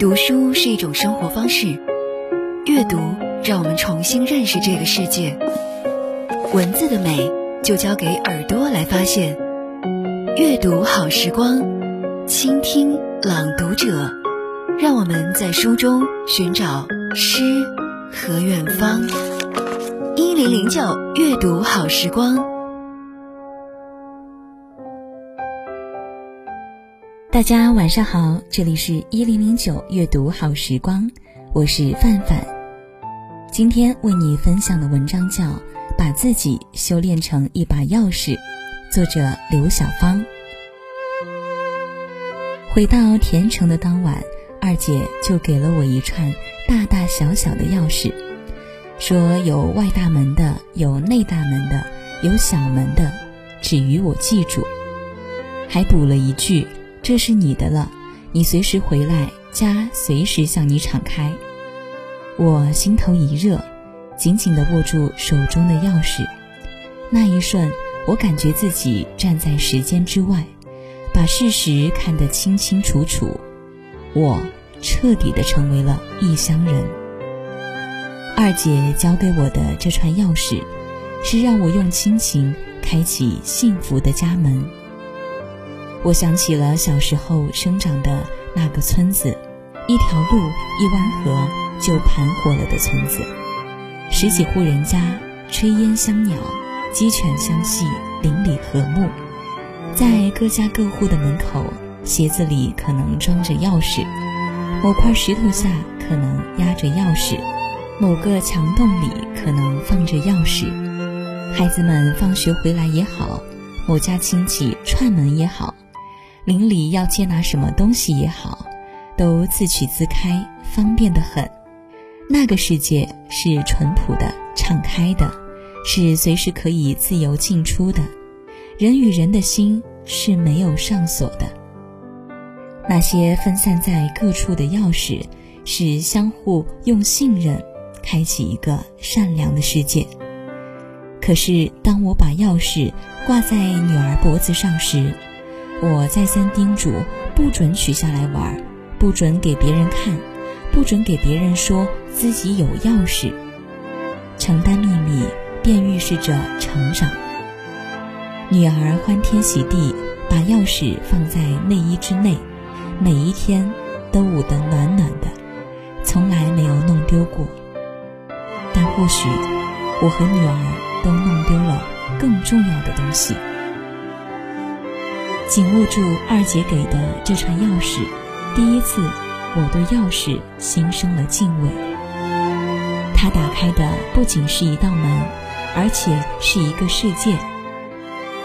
读书是一种生活方式，阅读让我们重新认识这个世界。文字的美就交给耳朵来发现。阅读好时光，倾听朗读者，让我们在书中寻找诗和远方。一零零九阅读好时光。大家晚上好，这里是一零零九阅读好时光，我是范范。今天为你分享的文章叫《把自己修炼成一把钥匙》，作者刘小芳。回到田城的当晚，二姐就给了我一串大大小小的钥匙，说有外大门的，有内大门的，有小门的，只与我记住。还补了一句。这是你的了，你随时回来，家随时向你敞开。我心头一热，紧紧地握住手中的钥匙。那一瞬，我感觉自己站在时间之外，把事实看得清清楚楚。我彻底地成为了异乡人。二姐交给我的这串钥匙，是让我用亲情开启幸福的家门。我想起了小时候生长的那个村子，一条路一弯河就盘活了的村子，十几户人家，炊烟香袅，鸡犬相系，邻里和睦。在各家各户的门口，鞋子里可能装着钥匙，某块石头下可能压着钥匙，某个墙洞里可能放着钥匙。孩子们放学回来也好，某家亲戚串门也好。邻里要接拿什么东西也好，都自取自开，方便的很。那个世界是淳朴的、敞开的，是随时可以自由进出的。人与人的心是没有上锁的。那些分散在各处的钥匙，是相互用信任开启一个善良的世界。可是，当我把钥匙挂在女儿脖子上时，我再三叮嘱，不准取下来玩，不准给别人看，不准给别人说自己有钥匙。承担秘密，便预示着成长。女儿欢天喜地把钥匙放在内衣之内，每一天都捂得暖暖的，从来没有弄丢过。但或许，我和女儿都弄丢了更重要的东西。紧握住二姐给的这串钥匙，第一次，我对钥匙心生了敬畏。它打开的不仅是一道门，而且是一个世界。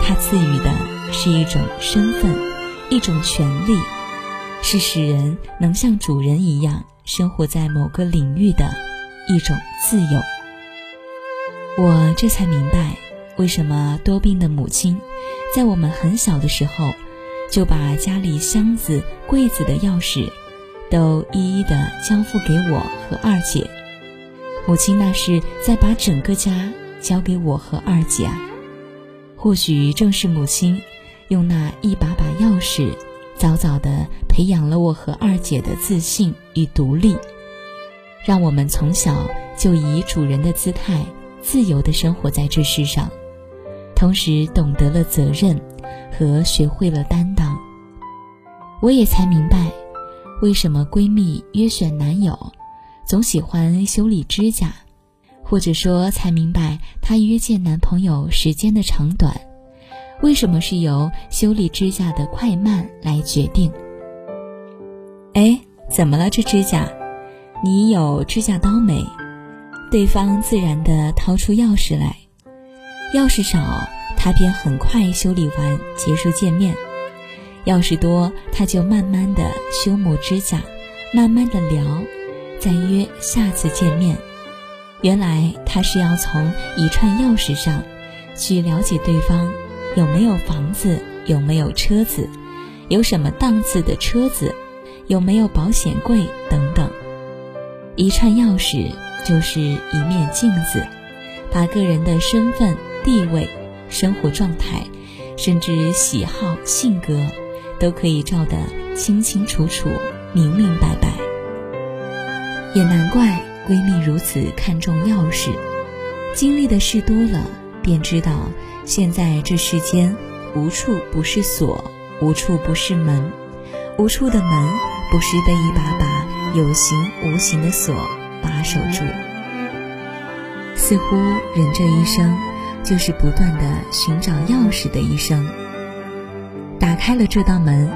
它赐予的是一种身份，一种权利，是使人能像主人一样生活在某个领域的一种自由。我这才明白。为什么多病的母亲，在我们很小的时候，就把家里箱子、柜子的钥匙，都一一的交付给我和二姐？母亲那是在把整个家交给我和二姐啊！或许正是母亲，用那一把把钥匙，早早的培养了我和二姐的自信与独立，让我们从小就以主人的姿态，自由的生活在这世上。同时懂得了责任，和学会了担当，我也才明白，为什么闺蜜约选男友，总喜欢修理指甲，或者说才明白她约见男朋友时间的长短，为什么是由修理指甲的快慢来决定。哎，怎么了这指甲？你有指甲刀没？对方自然的掏出钥匙来。钥匙少，他便很快修理完结束见面；钥匙多，他就慢慢的修磨指甲，慢慢的聊，再约下次见面。原来他是要从一串钥匙上，去了解对方有没有房子，有没有车子，有什么档次的车子，有没有保险柜等等。一串钥匙就是一面镜子，把个人的身份。地位、生活状态，甚至喜好、性格，都可以照得清清楚楚、明明白白。也难怪闺蜜如此看重钥匙。经历的事多了，便知道现在这世间无处不是锁，无处不是门，无处的门不是被一把把有形无形的锁把守住。似乎人这一生，就是不断的寻找钥匙的一生。打开了这道门，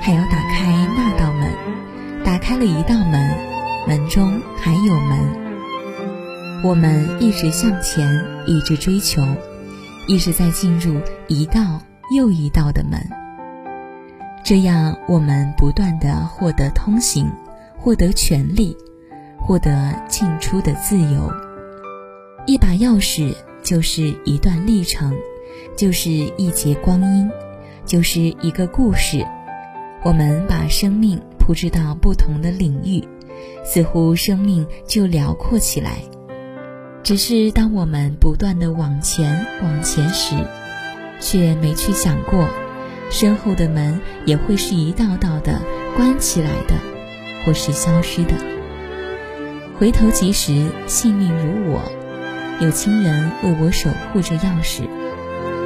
还要打开那道门；打开了一道门，门中还有门。我们一直向前，一直追求，一直在进入一道又一道的门。这样，我们不断的获得通行，获得权利，获得进出的自由。一把钥匙就是一段历程，就是一节光阴，就是一个故事。我们把生命铺置到不同的领域，似乎生命就辽阔起来。只是当我们不断的往前往前时，却没去想过，身后的门也会是一道道的关起来的，或是消失的。回头即时，幸运如我，有亲人为我守护着钥匙；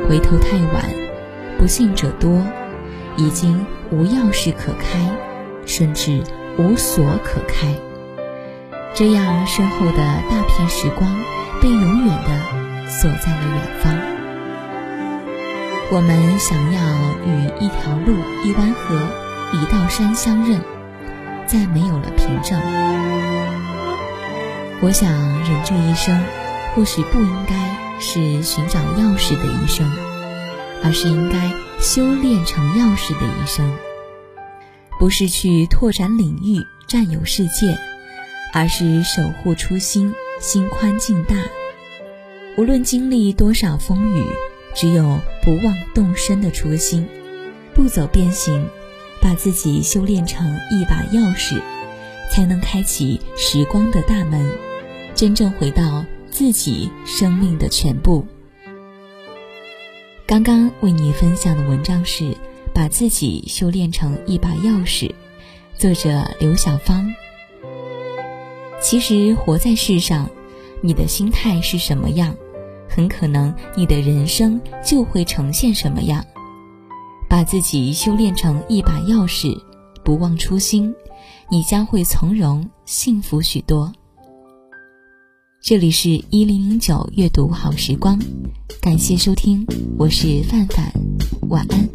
回头太晚，不幸者多，已经无钥匙可开，甚至无锁可开。这样，身后的大片时光被永远的锁在了远方。我们想要与一条路、一湾河、一道山相认，再没有了凭证。我想，人这一生，或许不应该是寻找钥匙的一生，而是应该修炼成钥匙的一生。不是去拓展领域、占有世界。而是守护初心，心宽境大。无论经历多少风雨，只有不忘动身的初心，不走变形，把自己修炼成一把钥匙，才能开启时光的大门，真正回到自己生命的全部。刚刚为你分享的文章是《把自己修炼成一把钥匙》，作者刘小芳。其实活在世上，你的心态是什么样，很可能你的人生就会呈现什么样。把自己修炼成一把钥匙，不忘初心，你将会从容幸福许多。这里是一零零九阅读好时光，感谢收听，我是范范，晚安。